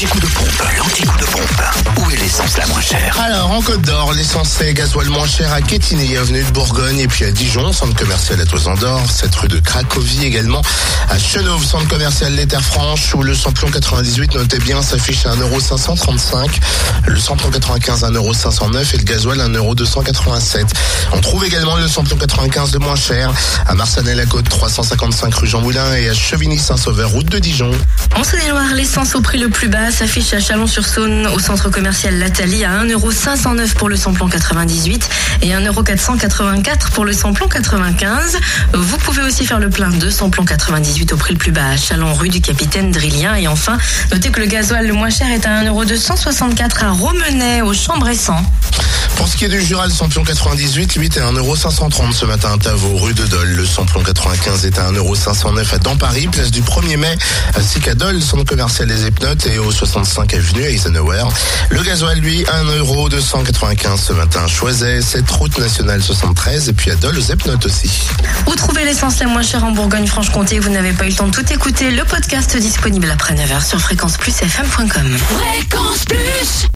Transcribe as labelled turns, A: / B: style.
A: L'anti-coup de pompe, l'anti-coup de pompe.
B: Alors, en Côte d'Or, l'essence et gasoil moins cher à Quetigny, avenue de Bourgogne, et puis à Dijon, centre commercial à Toison d'Or, cette rue de Cracovie également, à Chenauve, centre commercial Les Terres Franches, où le samplon 98, notez bien, s'affiche à 1,535€, le samplon 95 à 1,509€ et le gasoil à 1,287€. On trouve également le samplon 95 de moins cher à Marsanais-la-Côte, 355 rue Jean Moulin et à Chevigny-Saint-Sauveur, route de Dijon.
C: En Saône-et-Loire, l'essence au prix le plus bas s'affiche à Chalon-sur-Saône au centre commercial Lathalie à 1,509€ pour le samplon 98 et 1,484€ pour le samplon 95. Vous pouvez aussi faire le plein de samplon 98 au prix le plus bas à Chalon rue du Capitaine Drillien. Et enfin, notez que le gasoil le moins cher est à 1,264€ à Romenay au Chambressan.
B: Pour ce qui est du Jura, le samplon 98, 8 est à 1,530€ ce matin à Tavaux, rue de Dole. Le samplon 95 est à 1,509€ à Dampary, place du 1er mai, ainsi qu'à Dole, centre commercial des Epnotes et au 65 avenue Eisenhower. Le gasoil, lui, 1,295€ ce matin à Choiset, cette route nationale 73 et puis à Dole aux Epnotes aussi.
C: Où trouver l'essence la moins chère en Bourgogne-Franche-Comté? Vous n'avez pas eu le temps de tout écouter. Le podcast disponible après 9h sur fréquenceplusfm.com.
D: Fréquence Plus